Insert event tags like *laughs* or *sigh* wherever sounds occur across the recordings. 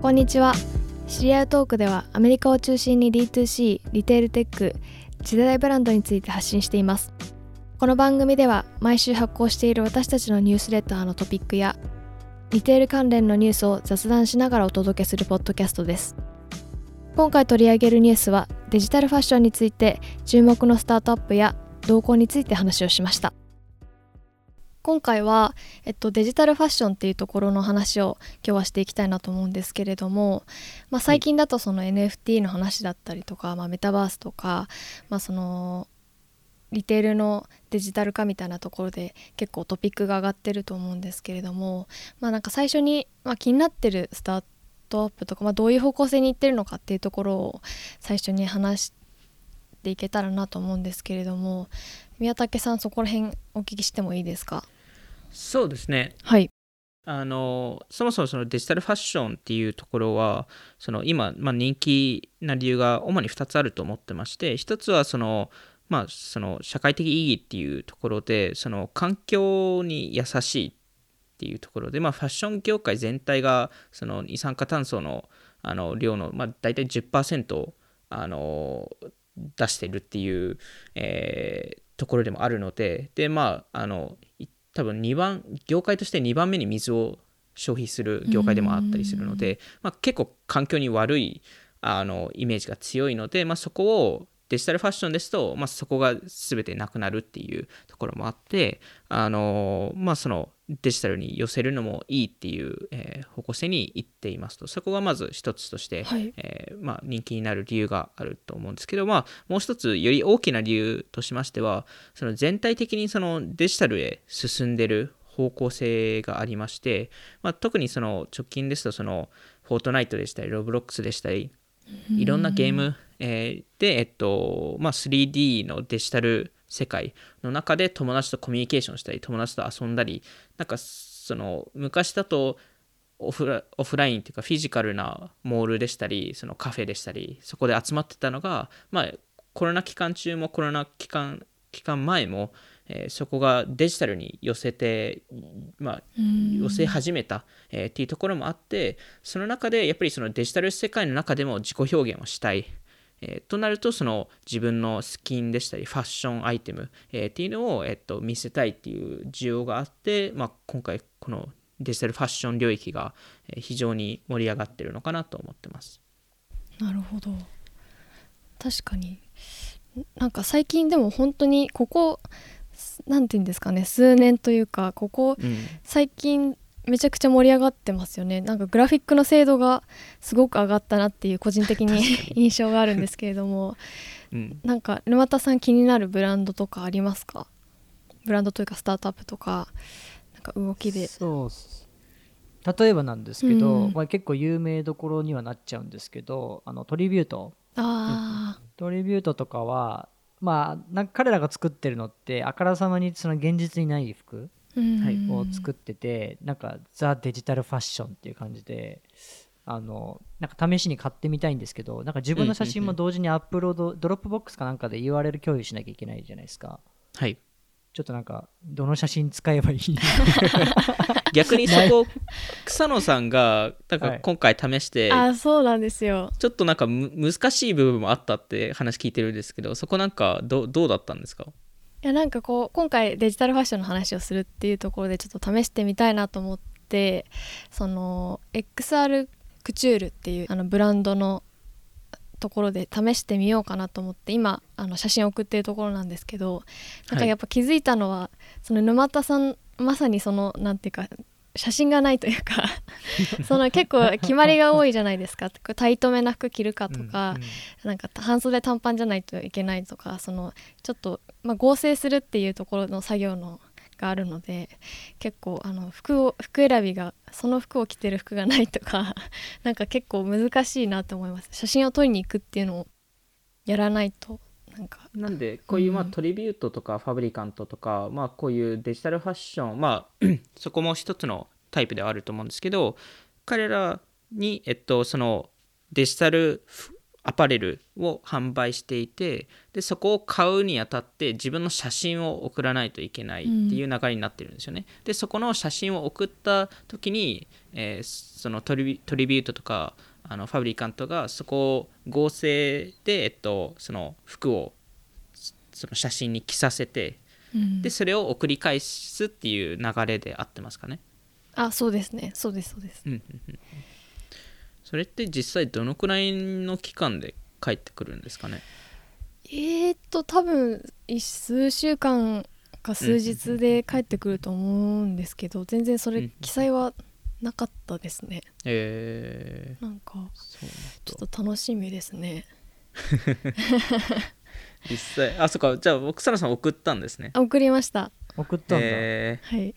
こんにちは。知り合いトークではアメリカを中心に D2C リテールテック次世代ブランドについて発信しています。この番組では毎週発行している私たちのニュースレターのトピックやリテール関連のニュースを雑談しながらお届けするポッドキャストです。今回取り上げるニュースはデジタルファッションについて注目のスタートアップや動向について話をしました。今回は、えっと、デジタルファッションっていうところの話を今日はしていきたいなと思うんですけれども、まあ、最近だとその NFT の話だったりとか、まあ、メタバースとか、まあ、そのリテールのデジタル化みたいなところで結構トピックが上がってると思うんですけれども、まあ、なんか最初に、まあ、気になってるスタートアップとか、まあ、どういう方向性にいってるのかっていうところを最初に話していけたらなと思うんですけれども宮武さんそこら辺お聞きしてもいいですか？そうですね。はい。あのそもそもそのデジタルファッションっていうところはその今、まあ、人気な理由が主に2つあると思ってまして1つはそのまあ、その社会的意義っていうところでその環境に優しいっていうところで、まあ、ファッション業界全体がその二酸化炭素のあの量の、まあ、大体10%あの出してるっていう、えー、ところでもあるのででまああの多分2番業界として2番目に水を消費する業界でもあったりするので、まあ、結構環境に悪いあのイメージが強いので、まあ、そこをデジタルファッションですと、まあ、そこが全てなくなるっていうところもあってあの、まあ、そのデジタルに寄せるのもいいっていう、えー、方向性にいっていますと。そこがまず一つとして、はい、えー、まあ、人気になる理由があると思うんですけど、まあ、もう一つより大きな理由としましてはその全体的にそのデジタルへ進んでる方向性がありまして、まあ、特にその直近ですとそのフォートナイトでしたりロブロックスでしたりいろんなゲーム、えー、で、えっとまあ、3D のデジタル世界の中で友達とコミュニケーションしたり友達と遊んだりなんかその昔だとオフラインっていうかフィジカルなモールでしたりそのカフェでしたりそこで集まってたのが、まあ、コロナ期間中もコロナ期間期間前も、えー、そこがデジタルに寄せて、まあ、寄せ始めた、えー、っていうところもあってその中でやっぱりそのデジタル世界の中でも自己表現をしたい、えー、となるとその自分のスキンでしたりファッションアイテム、えー、っていうのを、えー、と見せたいっていう需要があって、まあ、今回このデジタルファッション領域が非常に盛り上がってるのかなと思ってます。なるほど。確かに。なんか最近でも本当にここ何て言うんですかね数年というかここ最近めちゃくちゃ盛り上がってますよね。なんかグラフィックの精度がすごく上がったなっていう個人的に印象があるんですけれども、うん、なんか沼田さん気になるブランドとかありますか？ブランドというかスタートアップとかなんか動きで。そう例えばなんですけど、うん、まあ、結構有名どころにはなっちゃうんですけどあのトリビュート。トリビュートとかはまあなんか彼らが作ってるのってあからさまにその現実にない服を作ってて、なんかザ・デジタルファッションっていう感じであのなんか試しに買ってみたいんですけどなんか自分の写真も同時にアップロード、ドロップボックスかなんかで URL 共有しなきゃいけないじゃないですか。はいちょっとなんかどの写真使えばいい？*laughs* 逆にそこ草野さんがなんか今回試して、はい、あそうなんですよ。ちょっとなんか難しい部分もあったって話聞いてるんですけどそこなんかどどうだったんですか？いやなんかこう今回デジタルファッションの話をするっていうところでちょっと試してみたいなと思ってその XR クチュールっていうあのブランドのところで試してみようかなと思って今あの写真送ってるところなんですけどなんかやっぱ気づいたのは、はい、その沼田さんまさにそのなんていうか写真がないというか *laughs* その結構決まりが多いじゃないですか。タイトめな服着るかとか、うんうん、なんか半袖短パンじゃないといけないとかそのちょっと、まあ、合成するっていうところの作業のがあるので結構あの服を服選びがその服を着てる服がないとか *laughs* なんか結構難しいなと思います。写真を撮りに行くっていうのをやらないとなんか。なんでこういうまあトリビュートとかファブリカントとか、まあこういうデジタルファッションまあ *clears throat* そこも一つのタイプではあると思うんですけど彼らにえっとそのデジタルアパレルを販売していてでそこを買うにあたって自分の写真を送らないといけないっていう流れになってるんですよね。うん、でそこの写真を送った時に、えー、そのトリビュートとかあのファブリカントがそこを合成で、えっと、その服をその写真に着させて、うん、でそれを送り返すっていう流れで合ってますかね。あそうですねそうですそうです。うんそれって実際どのくらいの期間で帰ってくるんですかね？えー、っと多分数週間か数日で帰ってくると思うんですけど、うん、全然それ記載はなかったですね。えー、なんかちょっと楽しみですね。*laughs* 実際あそっかじゃあ奥さん送ったんですね。送りました。送ったんだ。えー、はい。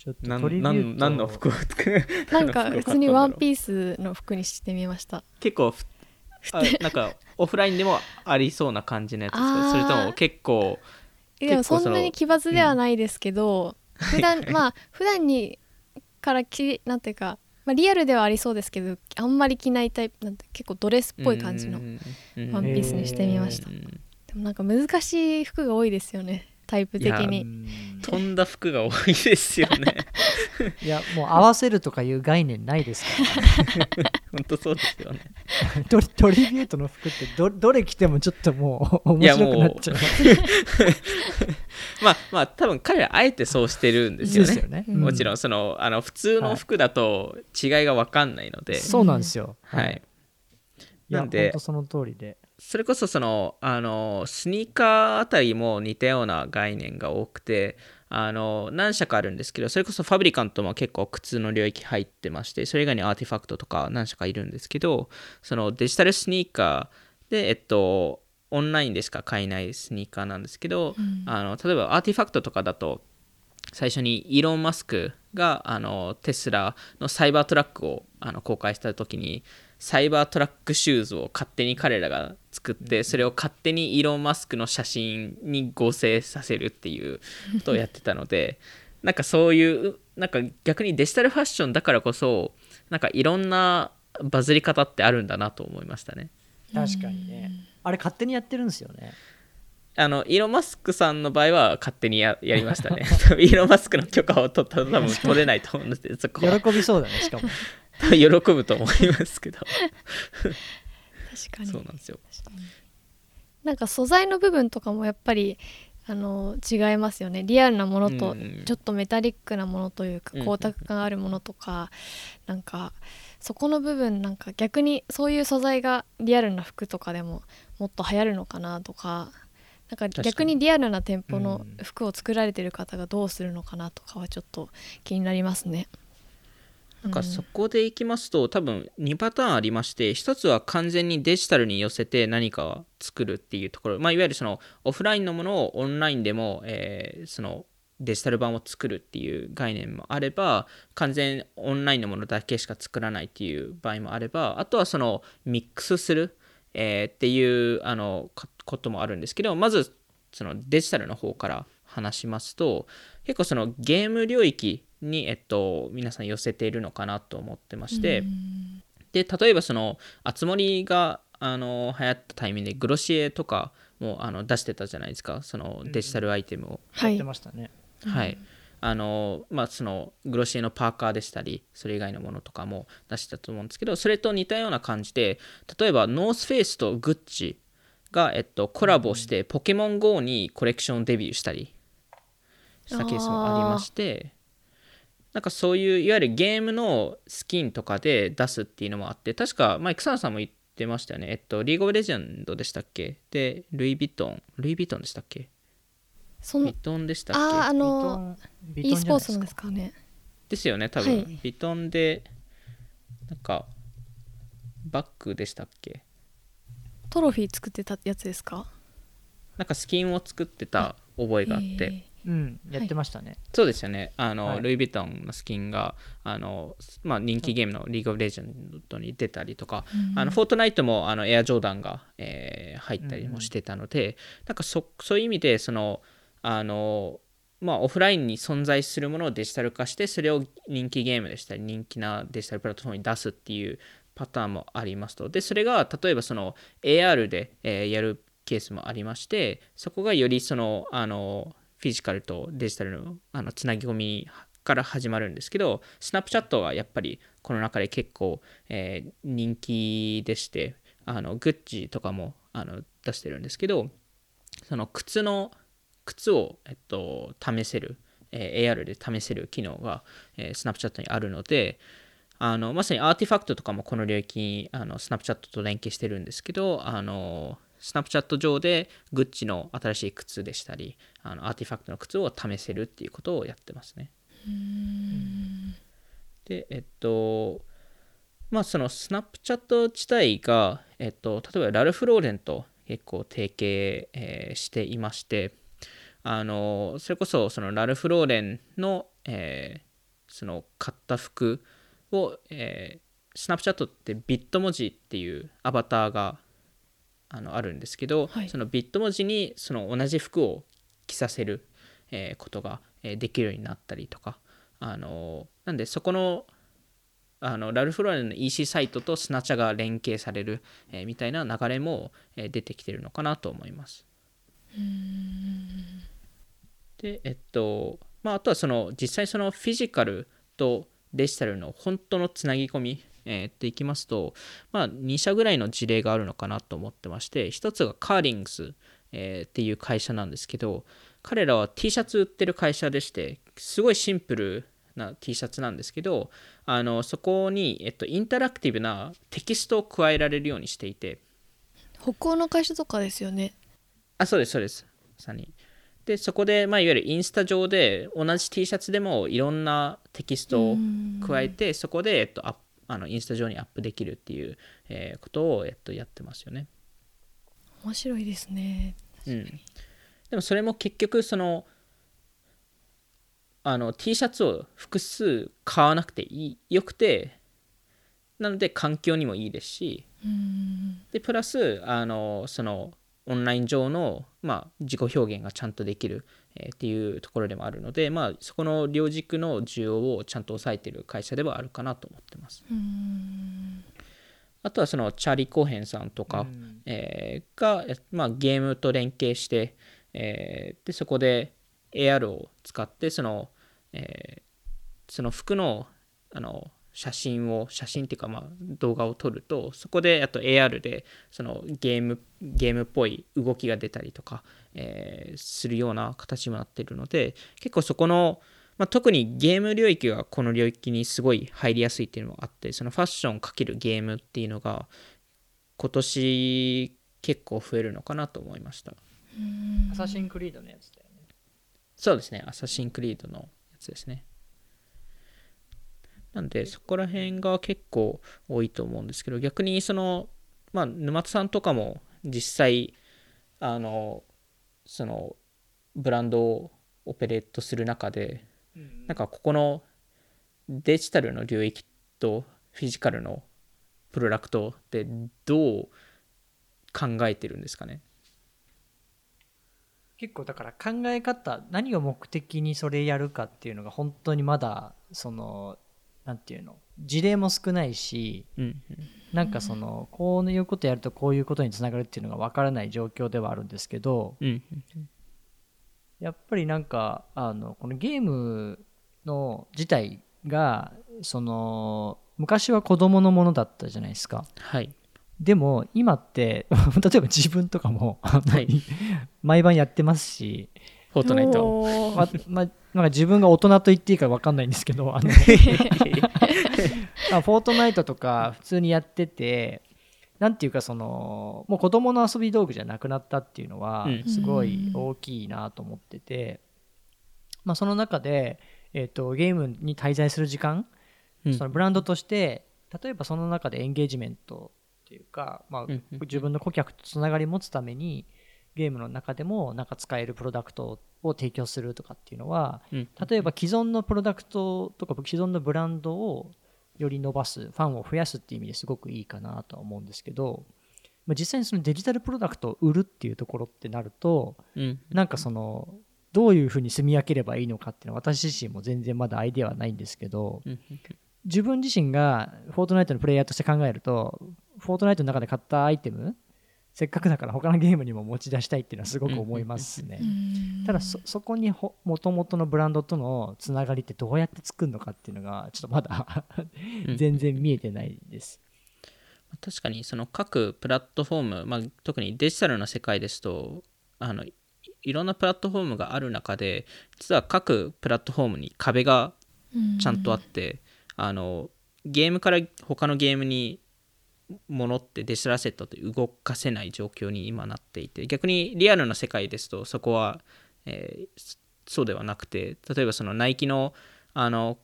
ちょっと何何の服を *laughs* なんか普通にワンピースの服にしてみました。結構あなんかオフラインでもありそうな感じのやつですかそれとも結構いやそんなに奇抜ではないですけど、うん、普段まあ普段にからきなんていうか、まあ、リアルではありそうですけどあんまり着ないタイプなんて結構ドレスっぽい感じのワンピースにしてみました。でもなんか難しい服が多いですよねタイプ的に。飛んだ服が多いですよね。*laughs* いやもう合わせるとかいう概念ないですから、ね、*laughs* 本当そうですよね。*laughs* トリトリビュートの服ってどどれ着てもちょっともう面白くなっちゃうまあまあ多分彼らあえてそうしてるんですよね。よね、うん、もちろんそのあの普通の服だと違いが分かんないので、はい、そうなんですよ。はい、なんで。その通りでそれこそそのあのスニーカーあたりも似たような概念が多くてあの何社かあるんですけどそれこそファブリカントも結構靴の領域入ってましてそれ以外にアーティファクトとか何社かいるんですけどそのデジタルスニーカーでえっとオンラインでしか買えないスニーカーなんですけど、うん、あの例えばアーティファクトとかだと最初にイーロン・マスクがあのテスラのサイバートラックをあの公開した時にサイバートラックシューズを勝手に彼らが作ってそれを勝手にイーロン・マスクの写真に合成させるっていうことをやってたので *laughs* なんかそういうなんか逆にデジタルファッションだからこそなんかいろんなバズり方ってあるんだなと思いましたね。確かにね。あれ勝手にやってるんですよね。あのイーロン・マスクさんの場合は勝手にやりましたね。*laughs* イーロン・マスクの許可を取ったら多分取れないと思うんですそこ喜びそうだねしかも喜ぶと思いますけど。確かに。そうなんですよ。なんか素材の部分とかもやっぱりあの違いますよね。リアルなものとちょっとメタリックなものというか光沢感あるものとか、うん、なんかそこの部分なんか逆にそういう素材がリアルな服とかでももっと流行るのかなとかなんか逆に。リアルな店舗の服を作られてる方がどうするのかなとかはちょっと気になりますね。なん。かそこでいきますと、多分2パターンありまして1つは完全にデジタルに寄せて何かを作るっていうところ、まあ、いわゆるそのオフラインのものをオンラインでも、えー、そのデジタル版を作るっていう概念もあれば完全オンラインのものだけしか作らないっていう場合もあればあとはそのミックスする、えー、っていうあのこともあるんですけどまずそのデジタルの方から話しますと結構そのゲーム領域に、えっと、皆さん寄せているのかなと思ってまして、で例えばそのあつ森があの流行ったタイミングでグロシエとかもあの出してたじゃないですか。そのデジタルアイテムを。やってましたね。はい、あのまあ、そのグロシエのパーカーでしたりそれ以外のものとかも出したと思うんですけどそれと似たような感じで例えばノースフェイスとグッチが、えっと、コラボしてポケモン GO にコレクションデビューしたりしたケースもありましてなんかそういういわゆるゲームのスキンとかで出すっていうのもあって確かマイク・サンさんも言ってましたよね。えっとリーグ・オブ・レジェンドでしたっけ？でルイ・ヴィトンルイ・ヴィトンでしたっけ？そビトンでしたっけああの e スポーツのですか？ねですよね多分、はい、ビトンでなんかバッグでしたっけ？トロフィー作ってたやつですか？なんかスキンを作ってた覚えがあってうんやってましたね、はい、そうですよね。あの、はい、ルイ・ヴィトンのスキンがあの、まあ、人気ゲームのリーグ・オブ・レジェンドに出たりとか、うん、あのフォートナイトもあのエアジョーダンが、えー、入ったりもしてたので、うん、なんかそそういう意味でそのあのまあ、オフラインに存在するものをデジタル化してそれを人気ゲームでしたり人気なデジタルプラットフォームに出すっていうパターンもありますと。でそれが例えばその AR で、えー、やるケースもありましてそこがよりそのあのフィジカルとデジタルのあのつなぎ込みから始まるんですけどスナップチャットはやっぱりこの中で結構、えー、人気でしてあのグッチとかもあの出してるんですけどその靴の靴を、えっと、試せる、えー、AR で試せる機能が、えー、スナップチャットにあるのであのまさにアーティファクトとかもこの領域にあのスナップチャットと連携してるんですけどあのスナップチャット上でグッチの新しい靴でしたりあのアーティファクトの靴を試せるっていうことをやってますね。でえっとまあそのスナップチャット自体が、えっと、例えばラルフ・ローレンと結構提携、えー、していましてあのそれこそそのラルフ・ローレンの、えー、その買った服を、えー、スナップチャットってビット文字っていうアバターがあのあるんですけど、はい、そのビット文字にその同じ服を着させる、えー、ことができるようになったりとかあのなんでそこのあのラルフ・ローレンの EC サイトとスナチャが連携される、えー、みたいな流れも、えー、出てきてるのかなと思います。でえっとまああとはその実際そのフィジカルとデジタルの本当のつなぎ込み、えー、っていきますと、まあ、2社ぐらいの事例があるのかなと思ってまして1つがカーリングス、えー、っていう会社なんですけど彼らは T シャツ売ってる会社でしてすごいシンプルな T シャツなんですけどあのそこに、えっと、インタラクティブなテキストを加えられるようにしていて。北欧の会社とかですよね。あそうですそうです。まさにでそこで、まあ、いわゆるインスタ上で同じ T シャツでもいろんなテキストを加えてそこで、えっと、あのインスタ上にアップできるっていう、えー、ことを、えっと、やってますよね。面白いですね。うん。でもそれも結局そのあの T シャツを複数買わなくていいよくてなので環境にもいいですしでプラスあのそのオンライン上の、まあ、自己表現がちゃんとできる、えー、っていうところでもあるので、まあ、そこの両軸の需要をちゃんと抑えている会社ではあるかなと思ってます。あとはそのチャーリー・コーヘンさんとか、えー、が、まあ、ゲームと連携して、えー、でそこで AR を使ってその,、えー、その服のあの写真を写真っていうかまあ動画を撮るとそこであと AR でそのゲームゲームっぽい動きが出たりとか、えー、するような形になっているので結構そこの、まあ、特にゲーム領域がこの領域にすごい入りやすいっていうのもあってそのファッション×ゲームっていうのが今年結構増えるのかなと思いました。アサシンクリードのやつだよそうですね、アサシンクリードのやつですね。なんで、そこら辺が結構多いと思うんですけど、逆にその、まあ、沼田さんとかも実際、あの、その、ブランドをオペレートする中で、なんかここのデジタルの領域とフィジカルのプロダクトってどう考えてるんですかね？結構だから考え方何を目的にそれやるかっていうのが本当にまだその何て言うの？事例も少ないし、うん、なんかそのこういうことやるとこういうことにつながるっていうのが分からない状況ではあるんですけど、うん、やっぱりなんかあのこのゲームの自体がその昔は子供のものだったじゃないですか。はい。でも今って *laughs* 例えば自分とかも、はい、*laughs* 毎晩やってますしフォートナイト、まま、なんか自分が大人と言っていいか分かんないんですけどあのフォートナイトとか普通にやっててなんていうかそのもう子供の遊び道具じゃなくなったっていうのはすごい大きいなと思ってて、まあ、その中で、えーと、ゲームに滞在する時間、そのブランドとして例えばその中でエンゲージメントっていうか、まあ、自分の顧客とつながり持つためにゲームの中でもなんか使えるプロダクトを提供するとかっていうのは、例えば既存のプロダクトとか既存のブランドをより伸ばすファンを増やすっていう意味ですごくいいかなとは思うんですけど、まあ、実際にそのデジタルプロダクトを売るっていうところってなると、うん、なんかそのどういうふうに住み分ければいいのかっていうのは私自身も全然まだアイデアはないんですけど、自分自身がフォートナイトのプレイヤーとして考えるとフォートナイトの中で買ったアイテムせっかくだから他のゲームにも持ち出したいっていうのはすごく思いますね。ただそそこにもともとのブランドとのつながりってどうやって作るのかっていうのがちょっとまだ *laughs* 全然見えてないです。確かにその各プラットフォーム、まあ、特にデジタルの世界ですとあのいろんなプラットフォームがある中で実は各プラットフォームに壁がちゃんとあって、あのゲームから他のゲームにものってデジタルアセットって動かせない状況に今なっていて逆にリアルな世界ですとそこは、えー、そうではなくて例えばそのナイキのあの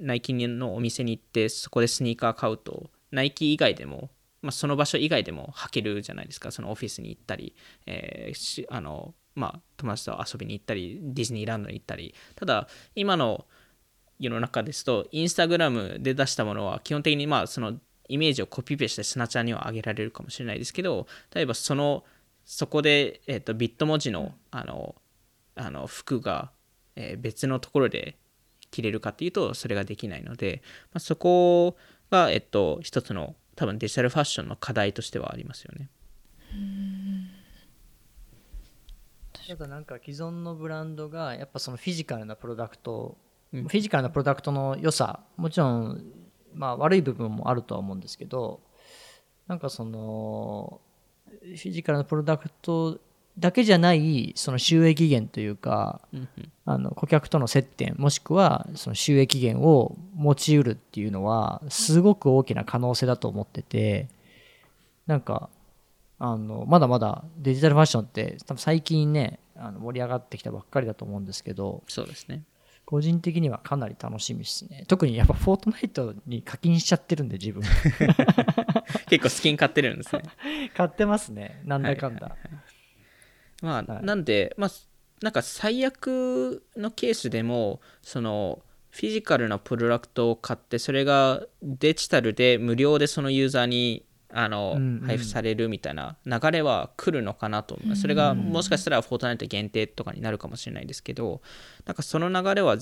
ナイキのお店に行ってそこでスニーカー買うとナイキ以外でも、まあ、その場所以外でも履けるじゃないですか。そのオフィスに行ったり、えー、あのまあ、友達と遊びに行ったりディズニーランドに行ったり。ただ今の世の中ですとインスタグラムで出したものは基本的にまあそのイメージをコピペしてスナチャーには上げられるかもしれないですけど例えばそのそこで、えーと、ビット文字のあのあの服が、えー、別のところで着れるかっていうとそれができないので、まあ、そこが、えっと、一つの多分デジタルファッションの課題としてはありますよね。ただなんか既存のブランドがやっぱそのフィジカルなプロダクト、うん、フィジカルなプロダクトの良さもちろんまあ悪い部分もあるとは思うんですけどなんかそのフィジカルなプロダクトだけじゃないその収益源というか、あの顧客との接点もしくはその収益源を持ちうるっていうのはすごく大きな可能性だと思っててなんかあのまだまだデジタルファッションって多分最近ねあの盛り上がってきたばっかりだと思うんですけどそうですね個人的にはかなり楽しみですね。特にやっぱフォートナイトに課金しちゃってるんで自分。*laughs* 結構スキン買ってるんですね。*laughs* 買ってますね。なんだかんだ、はいはいはい、まあ、はい、なんでまあなんか最悪のケースでもそのフィジカルなプロダクトを買ってそれがデジタルで無料でそのユーザーにあの、うんうん、配布されるみたいな流れは来るのかなと思います。それがもしかしたらフォートナイト限定とかになるかもしれないですけど、なんかその流れは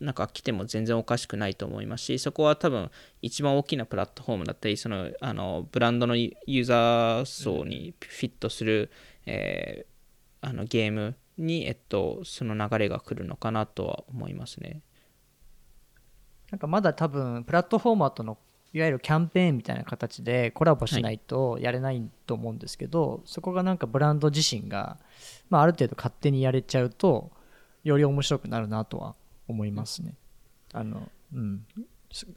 なんか来ても全然おかしくないと思いますし、そこは多分一番大きなプラットフォームだったり、そのあのブランドのユーザー層にフィットする、えー、あのゲームに、えっと、その流れが来るのかなとは思いますね。なんかまだ多分プラットフォーマーとのいわゆるキャンペーンみたいな形でコラボしないとやれないと思うんですけど、はい、そこがなんかブランド自身が、まあ、ある程度勝手にやれちゃうとより面白くなるなとは思いますね。あのうん。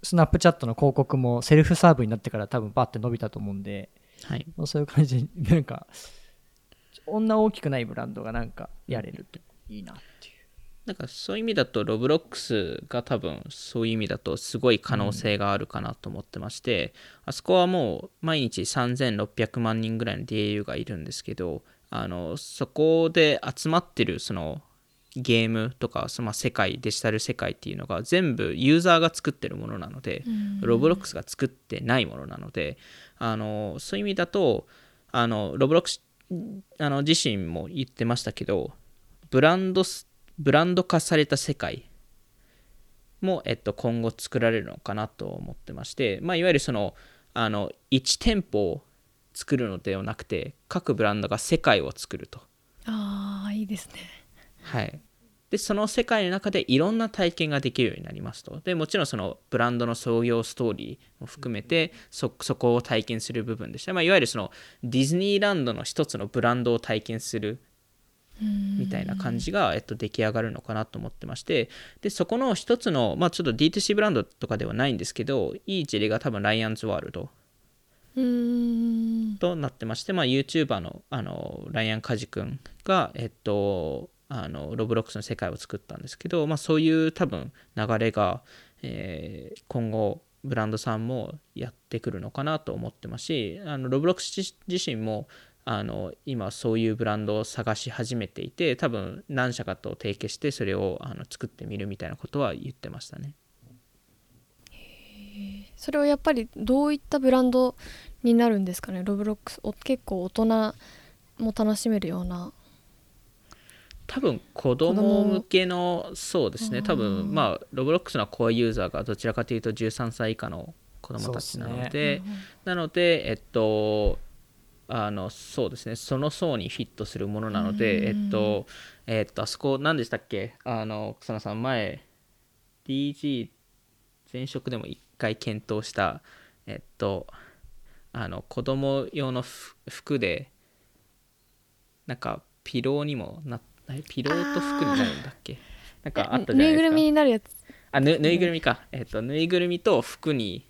スナップチャットの広告もセルフサーブになってから多分バッて伸びたと思うんで、はい、そういう感じでなんかこんな大きくないブランドがなんかやれるといいなっなんかそういう意味だとロブロックスが多分そういう意味だとすごい可能性があるかなと思ってまして、うん、あそこはもう毎日3600万人ぐらいの DAU がいるんですけどあのそこで集まってるそのゲームとかその世界デジタル世界っていうのが全部ユーザーが作ってるものなので、うん、ロブロックスが作ってないものなのであのそういう意味だとあのロブロックスあの自身も言ってましたけどブランドブランド化された世界も、えっと、今後作られるのかなと思ってまして、まあ、いわゆるそのあの1店舗を作るのではなくて各ブランドが世界を作ると。ああいいですね。はい。でその世界の中でいろんな体験ができるようになりますと。でもちろんそのブランドの創業ストーリーも含めてそこを体験する部分でした、まあ、いわゆるそのディズニーランドの一つのブランドを体験するみたいな感じが、えっと、出来上がるのかなと思ってましてでそこの一つの、まあ、ちょっと D2C ブランドとかではないんですけどいい事例が多分ライアンズワールドとなってまして、まあ、YouTuber のあのライアン・カジ君が、えっと、あのロブロックスの世界を作ったんですけど、まあ、そういう多分流れが、えー、今後ブランドさんもやってくるのかなと思ってますしあのロブロックス自身もあの今そういうブランドを探し始めていて多分何社かと提携してそれをあの作ってみるみたいなことは言ってましたね。それはやっぱりどういったブランドになるんですかね？ロブロックス結構大人も楽しめるような。多分子供向けのそうですね。多分まあロブロックスのコアユーザーがどちらかというと13歳以下の子供たちなので、ね、なのでえっとあのそうですね。その層にフィットするものなので、えっとえっとあそこ何でしたっけ？あの草野さん前 DG 前職でも一回検討したえっとあの子供用の服でなんかピローにもなピローと服になるんだっけ？なんかあったじゃないですか。ぬいぐるみになるやつ。あぬぬいぐるみか、えっとぬいぐるみと服に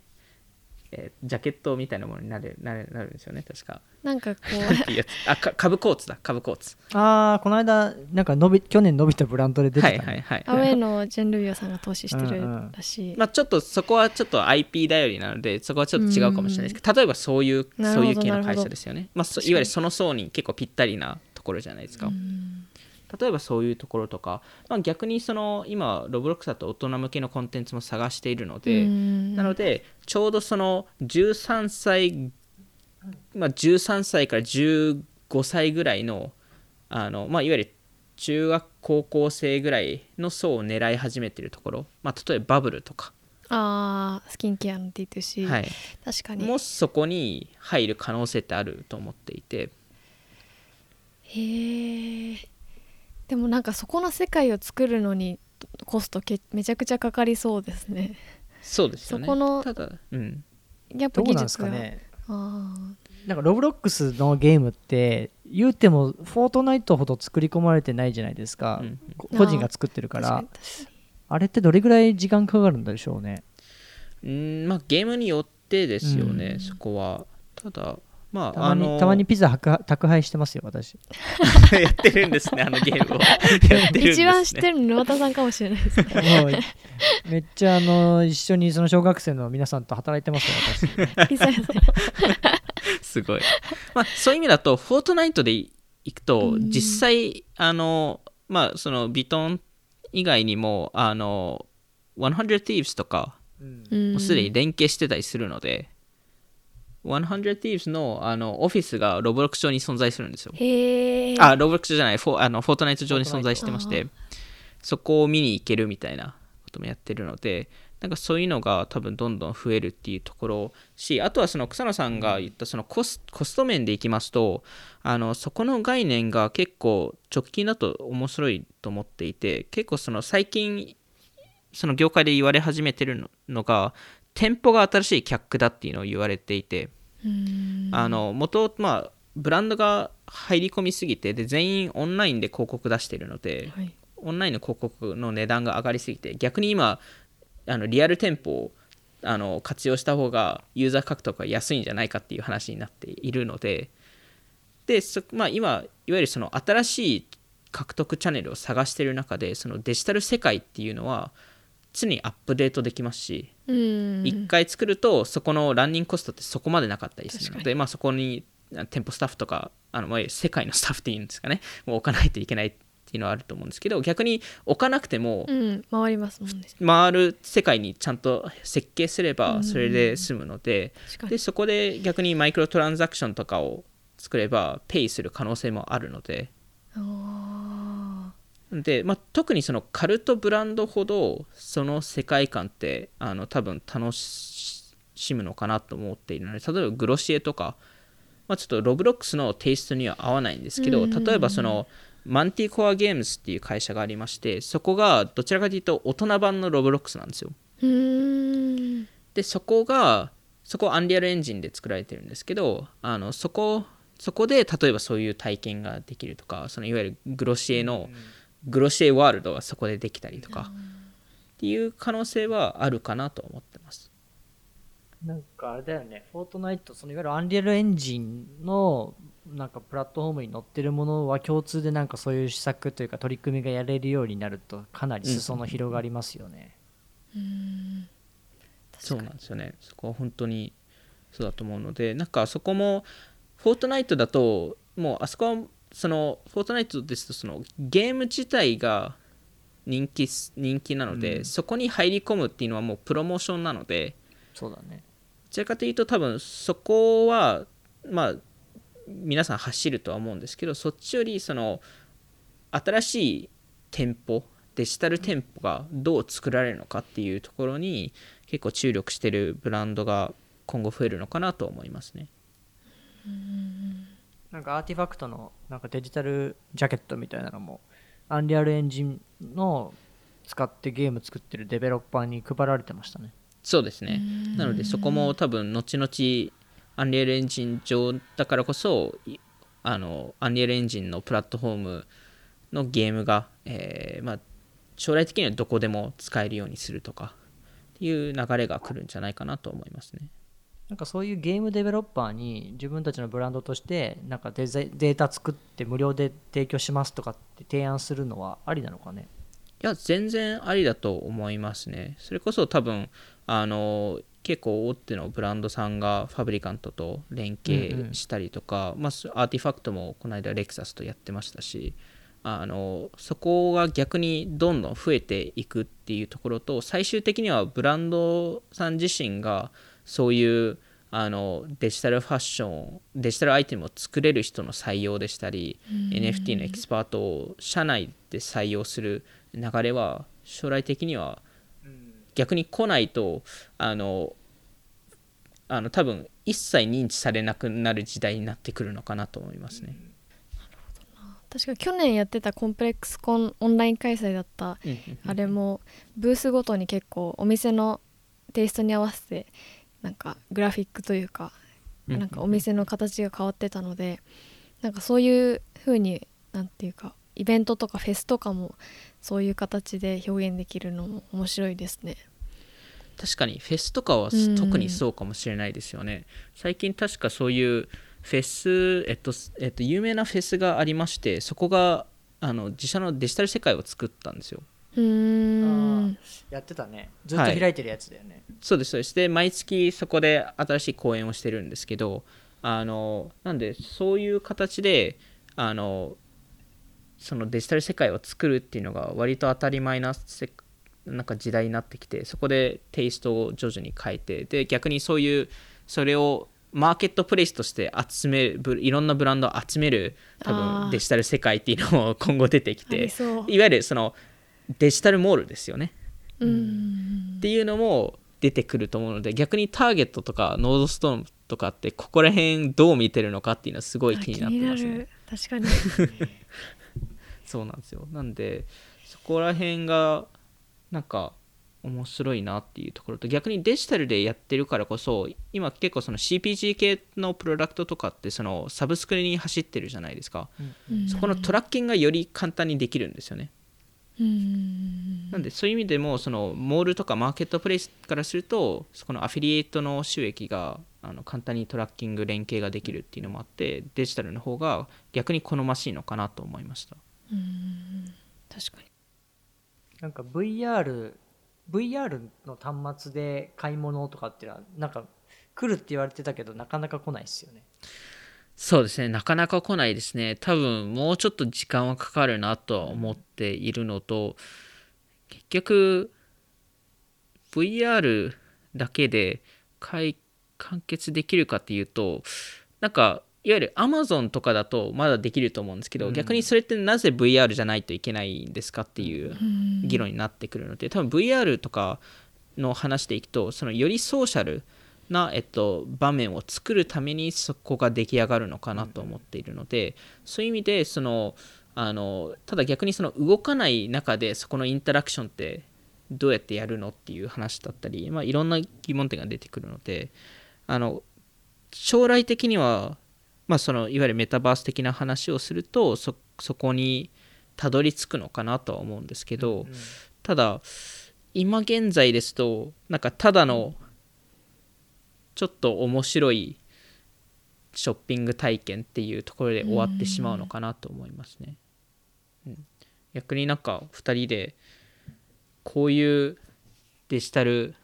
えー、ジャケットみたいなものになるなるなるんですよね確か。なんかこう。あか株コーツだ。株コーツ。ああこの間なんか伸び去年伸びたブランドで出てた、ね、はいはいはい。アウェイのジェン・ルビオさんが投資してるらしい、うん。うん、まあ、ちょっとそこはちょっと IP 頼りなのでそこはちょっと違うかもしれないですけど例えばそういうそういう系の会社ですよね、まあ、いわゆるその層に結構ぴったりなところじゃないですか、例えばそういうところとか、まあ、逆にその今ロブロックスだと大人向けのコンテンツも探しているのでなのでちょうどその13歳、まあ、13歳から15歳ぐらいのあの、まあ、いわゆる中学高校生ぐらいの層を狙い始めているところ、まあ、例えばバブルとか。あスキンケアの D2C、はい、確かに。もそこに入る可能性ってあると思っていて。へえでもなんかそこの世界を作るのにコストけめちゃくちゃかかりそうですね。そうですよね。そこのただうん。やっぱ技術が。ね。なんかロブロックスのゲームって言うてもフォートナイトほど作り込まれてないじゃないですか、うん、個人が作ってるから。あれってどれぐらい時間かかるんでしょうね。うんまあゲームによってですよね、うん、そこは。ただまあ、たまに、あのー、たまにピザ宅配してますよ、私。*laughs* やってるんですね、あのゲームを。*laughs* ね、一番知ってるの沼田さんかもしれないですね。もうめっちゃあの一緒にその小学生の皆さんと働いてますよ、私。*laughs* すごい。まあ、そういう意味だと、フォートナイトで行くと、実際、あの、まあ、そのビトン以外にも、あの、100 Thieves とか、もうすでに連携してたりするので、100 Thieves のあのオフィスがロブロック上に存在するんですよ。あ、ロブロック上じゃない、フォあのフォートナイト上に存在してまして、そこを見に行けるみたいなこともやってるので、なんかそういうのが多分どんどん増えるっていうところし、あとはその草野さんが言ったそのコスコスト面でいきますと、あのそこの概念が結構直近だと面白いと思っていて、結構その最近その業界で言われ始めてるのが、店舗が新しい客だっていうのを言われていて、あの元まあブランドが入り込みすぎてで全員オンラインで広告出してるので、はい、オンラインの広告の値段が上がりすぎて逆に今あのリアル店舗をあの活用した方がユーザー獲得が安いんじゃないかっていう話になっているのででまあ、今いわゆるその新しい獲得チャンネルを探している中でそのデジタル世界っていうのは常にアップデートできますし1回作るとそこのランニングコストってそこまでなかったりするので、まあ、そこに店舗スタッフとかあの、まあ、世界のスタッフっていうんですかねもう置かないといけないっていうのはあると思うんですけど逆に置かなくても、うん、回りますもんね。回る世界にちゃんと設計すればそれで済むので,、でそこで逆にマイクロトランザクションとかを作ればペイする可能性もあるので。で、まあ、特にそのカルトブランドほどその世界観ってあの多分楽しむのかなと思っているので例えばグロシエとか、まあ、ちょっとロブロックスのテイストには合わないんですけど例えばその Manticore Games っていう会社がありましてそこがどちらかというと大人版のロブロックスなんですよ。でそこがそこ Unreal Engine で作られてるんですけどあのそこそこで例えばそういう体験ができるとかそのいわゆるグロシエの、うんグロシエワールドがそこでできたりとか。っていう可能性はあるかなと思ってます。なんかあれだよね。フォートナイトそのいわゆるアンリアルエンジンのなんかプラットフォームに載ってるものは共通でなんかそういう施策というか取り組みがやれるようになるとかなり裾野広がりますよね、うん、そうなんですよね。そこは本当にそうだと思うのでなんかそこもフォートナイトだともうあそこはそのフォートナイトですとそのゲーム自体が人気人気なので、うん、そこに入り込むっていうのはもうプロモーションなのでそうだね。どちらかというと多分そこはまあ皆さん走るとは思うんですけどそっちよりその新しい店舗デジタル店舗がどう作られるのかっていうところに結構注力してるブランドが今後増えるのかなと思いますね。なんかアーティファクトのなんかデジタルジャケットみたいなのもアンリアルエンジンの使ってゲーム作ってるデベロッパーに配られてましたね。そうですね。なのでそこも多分後々アンリアルエンジン上だからこそあのアンリアルエンジンのプラットフォームのゲームが、えー、まあ、将来的にはどこでも使えるようにするとかっていう流れが来るんじゃないかなと思いますね。なんかそういうゲームデベロッパーに自分たちのブランドとしてなんかデデータ作って無料で提供しますとかって提案するのはありなのかね？いや全然ありだと思いますね。それこそ多分あの結構大手のブランドさんがファブリカントと連携したりとか、うんうん、まあ、アーティファクトもこの間レクサスとやってましたしあのそこが逆にどんどん増えていくっていうところと最終的にはブランドさん自身がそういうあのデジタルファッションデジタルアイテムを作れる人の採用でしたり NFT のエキスパートを社内で採用する流れは将来的には逆に来ないとあのあの多分一切認知されなくなる時代になってくるのかなと思いますね。確か去年やってた ComplexCon オンライン開催だったあれもブースごとに結構お店のテイストに合わせてなんかグラフィックというかなんかお店の形が変わってたのでなんかそういう風になんていうかイベントとかフェスとかもそういう形で表現できるのも面白いですね。確かにフェスとかは特にそうかもしれないですよね。最近確かそういうフェス、えっとえっと、有名なフェスがありましてそこがあの自社のデジタル世界を作ったんですよ。うんやってたね。ずっと開いてるやつだよね、はい、そうですそうです。で毎月そこで新しい公演をしてるんですけどあのなんでそういう形であのそのデジタル世界を作るっていうのが割と当たり前なせなんか時代になってきてそこでテイストを徐々に変えてで逆にそういうそれをマーケットプレイスとして集めるいろんなブランドを集める多分デジタル世界っていうのも今後出てきていわゆるそのデジタルモールですよねっていうのも出てくると思うので逆にターゲットとかノードストーンとかってここら辺どう見てるのかっていうのはすごい気になってますね。確かに。*laughs* そうなんですよ。なんでそこら辺がなんか面白いなっていうところと逆にデジタルでやってるからこそ今結構その CPG 系のプロダクトとかってそのサブスクに走ってるじゃないですか、うん、そこのトラッキングがより簡単にできるんですよね、うん、なんでそういう意味でもそのモールとかマーケットプレイスからするとそこのアフィリエイトの収益があの簡単にトラッキング連携ができるっていうのもあってデジタルの方が逆に好ましいのかなと思いました。うん。確かに。なんか VR VR の端末で買い物とかっていうのはなんか来るって言われてたけどなかなか来ないですよねそうですね。なかなか来ないですね。多分もうちょっと時間はかかるなとは思っているのと結局 VR だけで完結できるかっていうとなんかいわゆる Amazon とかだとまだできると思うんですけど、うん、逆にそれってなぜ VR じゃないといけないんですかっていう議論になってくるので多分 VR とかの話でいくとそのよりソーシャルな、えっと、場面を作るためにそこが出来上がるのかなと思っているので、うん、そういう意味でそのあのただ逆にその動かない中でそこのインタラクションってどうやってやるのっていう話だったり、まあ、いろんな疑問点が出てくるのであの将来的にはまあ、そのいわゆるメタバース的な話をするとそこにたどり着くのかなとは思うんですけど、うん、ただ今現在ですとなんかただのちょっと面白いショッピング体験っていうところで終わってしまうのかなと思いますね。うん、逆になんか2人でこういうデジタル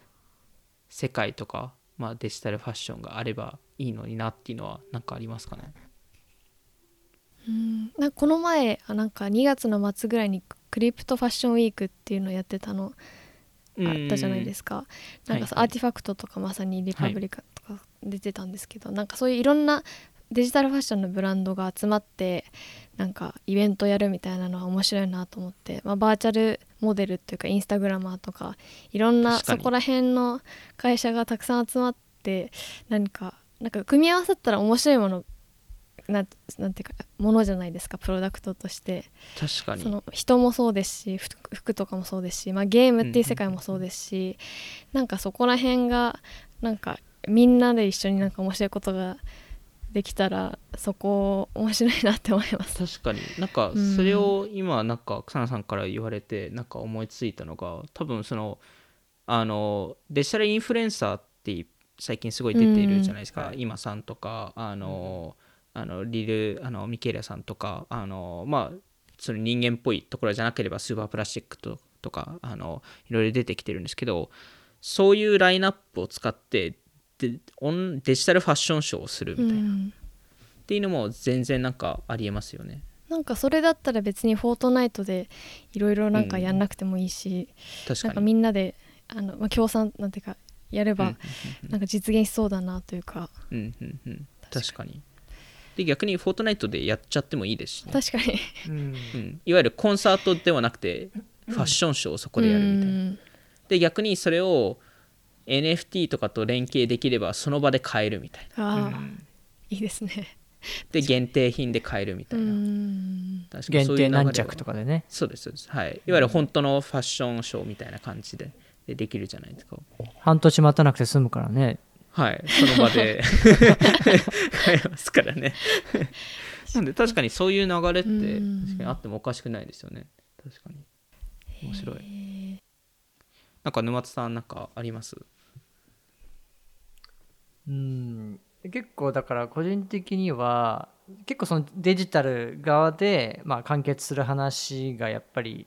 世界とか、まあ、デジタルファッションがあればいいのになっていうのは何かありますかね？うん。なんかこの前なんか2月の末ぐらいにクリプトファッションウィークっていうのをやってたの。あったじゃないですか。なんか、はい、アーティファクトとかまさにリパブリカとか出てたんですけど、はい、なんかそういういろんなデジタルファッションのブランドが集まってなんかイベントやるみたいなのは面白いなと思って、まあ、バーチャルモデルっていうかインスタグラマーとかいろんなそこら辺の会社がたくさん集まって何かなんか組み合わさったら面白いものななんていうかものじゃないですかプロダクトとして。確かに。その人もそうですし服とかもそうですし、まあ、ゲームっていう世界もそうですし、うん、なんかそこら辺がなんかみんなで一緒になんか面白いことができたらそこ面白いなって思います。確かに。なんかそれを今なんか草野さんから言われてなんか思いついたのが多分そのあのデジタルインフルエンサーって最近すごい出ているじゃないですか、今さんとかあの、あのリルあのミケーラさんとかあのまあその人間っぽいところじゃなければスーパープラスチックととかあのいろいろ出てきてるんですけどそういうラインナップを使ってデデジタルファッションショーをするみたいな、うん、っていうのも全然なんかありえますよね。なんかそれだったら別にフォートナイトでいろいろなんかやんなくてもいいし、うん、なんかみんなであの、まあ、協賛なんていうかやればなんか実現しそうだなというか、うんうんうん、確かにで逆にフォートナイトでやっちゃってもいいですし、ね、確かに、うん、いわゆるコンサートではなくてファッションショーをそこでやるみたいな、で逆にそれを NFT とかと連携できればその場で買えるみたいな。あ、うん、いいですね。で限定品で買えるみたいな。限定何着とかでね。そうですそうです。はい。いわゆる本当のファッションショーみたいな感じででできるじゃないですか。半年待たなくて済むからねはい。その場で。買えますからね。なんで確かにそういう流れって確かにあってもおかしくないですよね。確かに。面白い。なんか沼津さんなんかあります？うん。結構だから個人的には結構そのデジタル側でまあ完結する話がやっぱり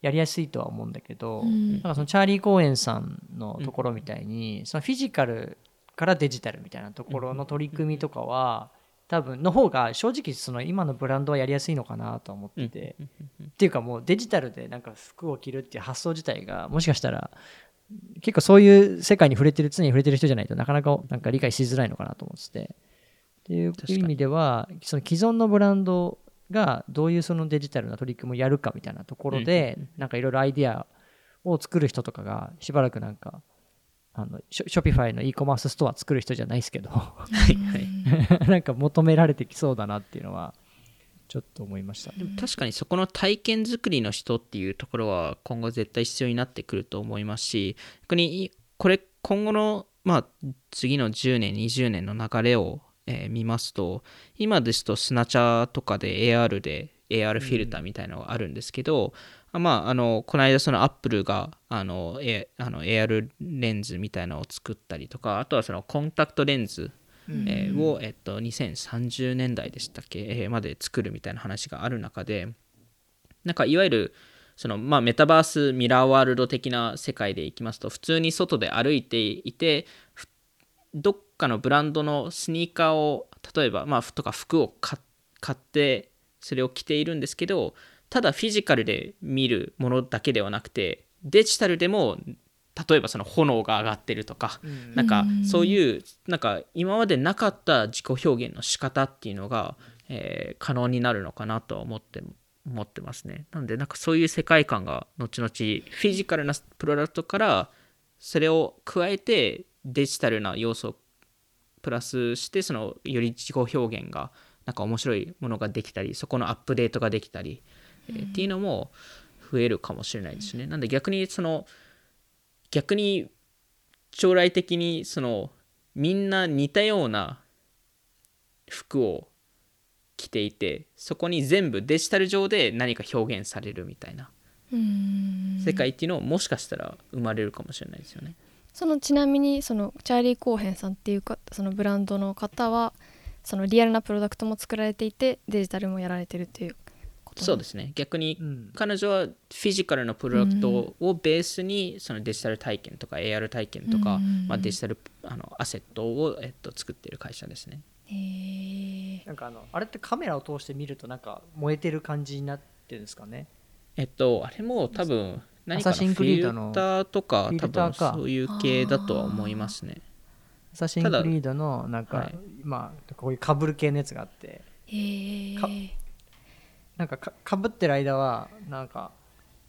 やりやすいとは思うんだけど、うん、なんかそのチャーリー・コーエンさんのところみたいに、うん、そのフィジカルからデジタルみたいなところの取り組みとかは、多分の方が正直その今のブランドはやりやすいのかなと思ってて、っていうかもうデジタルでなんか服を着るっていう発想自体がもしかしたら結構そういう世界に触れてる常に触れてる人じゃないとなかなかなんか理解しづらいのかなと思ってて。っていう意味ではその既存のブランドがどういうそのデジタルな取り組みをやるかみたいなところで、なんかいろいろアイディアを作る人とかがしばらくなんかあのショピファイの e コマースストア作る人じゃないですけど。*laughs* はいはい。なんか求められてきそうだなっていうのはちょっと思いました。でも確かにそこの体験作りの人っていうところは今後絶対必要になってくると思いますし逆にこれ今後のまあ次の10年20年の流れを、えー、見ますと今ですとスナチャーとかで AR で AR フィルターみたいなのがあるんですけど、うん、まあ、あのこの間そのアップルがあの、A、あの AR レンズみたいなのを作ったりとかあとはそのコンタクトレンズえー、を、えっと、2030年代でしたっけ、えー、まで作るみたいな話がある中でなんかいわゆるその、まあ、メタバースミラーワールド的な世界でいきますと普通に外で歩いていてどっかのブランドのスニーカーを例えば、まあ、とか服を買ってそれを着ているんですけどただフィジカルで見るものだけではなくてデジタルでも例えばその炎が上がってるとか、うん、なんかそういうなんか今までなかった自己表現の仕方っていうのが、えー、可能になるのかなとは思って思ってますね。なんでなんかそういう世界観が後々フィジカルなプロダクトからそれを加えてデジタルな要素をプラスしてそのより自己表現がなんか面白いものができたりそこのアップデートができたり、えー、っていうのも増えるかもしれないですね。なんで逆にその逆に将来的にそのみんな似たような服を着ていてそこに全部デジタル上で何か表現されるみたいな世界っていうのももしかしたら生まれるかもしれないですよね。そのちなみにそのチャーリー・コーヘンさんっていうかそのブランドの方はそのリアルなプロダクトも作られていてデジタルもやられてるっていうそうですね。逆に彼女はフィジカルのプロダクトをベースにそのデジタル体験とか AR 体験とか、まあ、デジタルあのアセットを、えっと、作っている会社ですね。へなんかあのあれってカメラを通して見るとなんか燃えてる感じになってるんですかね？えっとあれも多分何かのフィルターとか多分そういう系だとは思いますね。アサシンクリードのなんか、はい、まあこういうかぶる系のやつがあって。へえなんかかぶってる間はなんか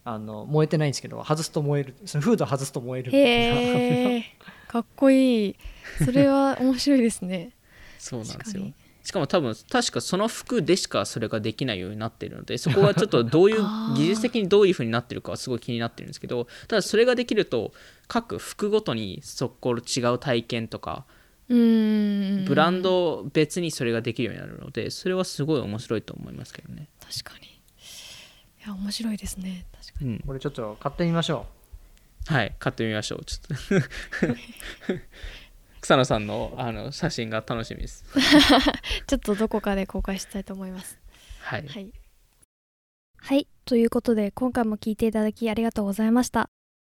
あの燃えてないんですけど外すと燃える。そのフード外すと燃えるへえかっこいい。それは面白いですね。*laughs* そうなんですよ。しかも多分確かその服でしかそれができないようになってるのでそこはちょっとどういう *laughs* 技術的にどういうふうになってるかはすごい気になってるんですけどただそれができると各服ごとにそこ違う体験とかブランド別にそれができるようになるのでそれはすごい面白いと思いますけどね確かに。いや面白いですね。確かに、うん、これちょっと買ってみましょう。はい買ってみましょう。ちょっと。*laughs* 草野さんのあの写真が楽しみです。*laughs* ちょっとどこかで公開したいと思います。はい、はい、はい、ということで今回も聞いていただきありがとうございました。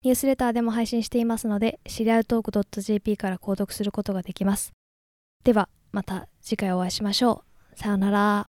ニュースレターでも配信していますのでシリアルトーク .jp から購読することができます。ではまた次回お会いしましょう。さようなら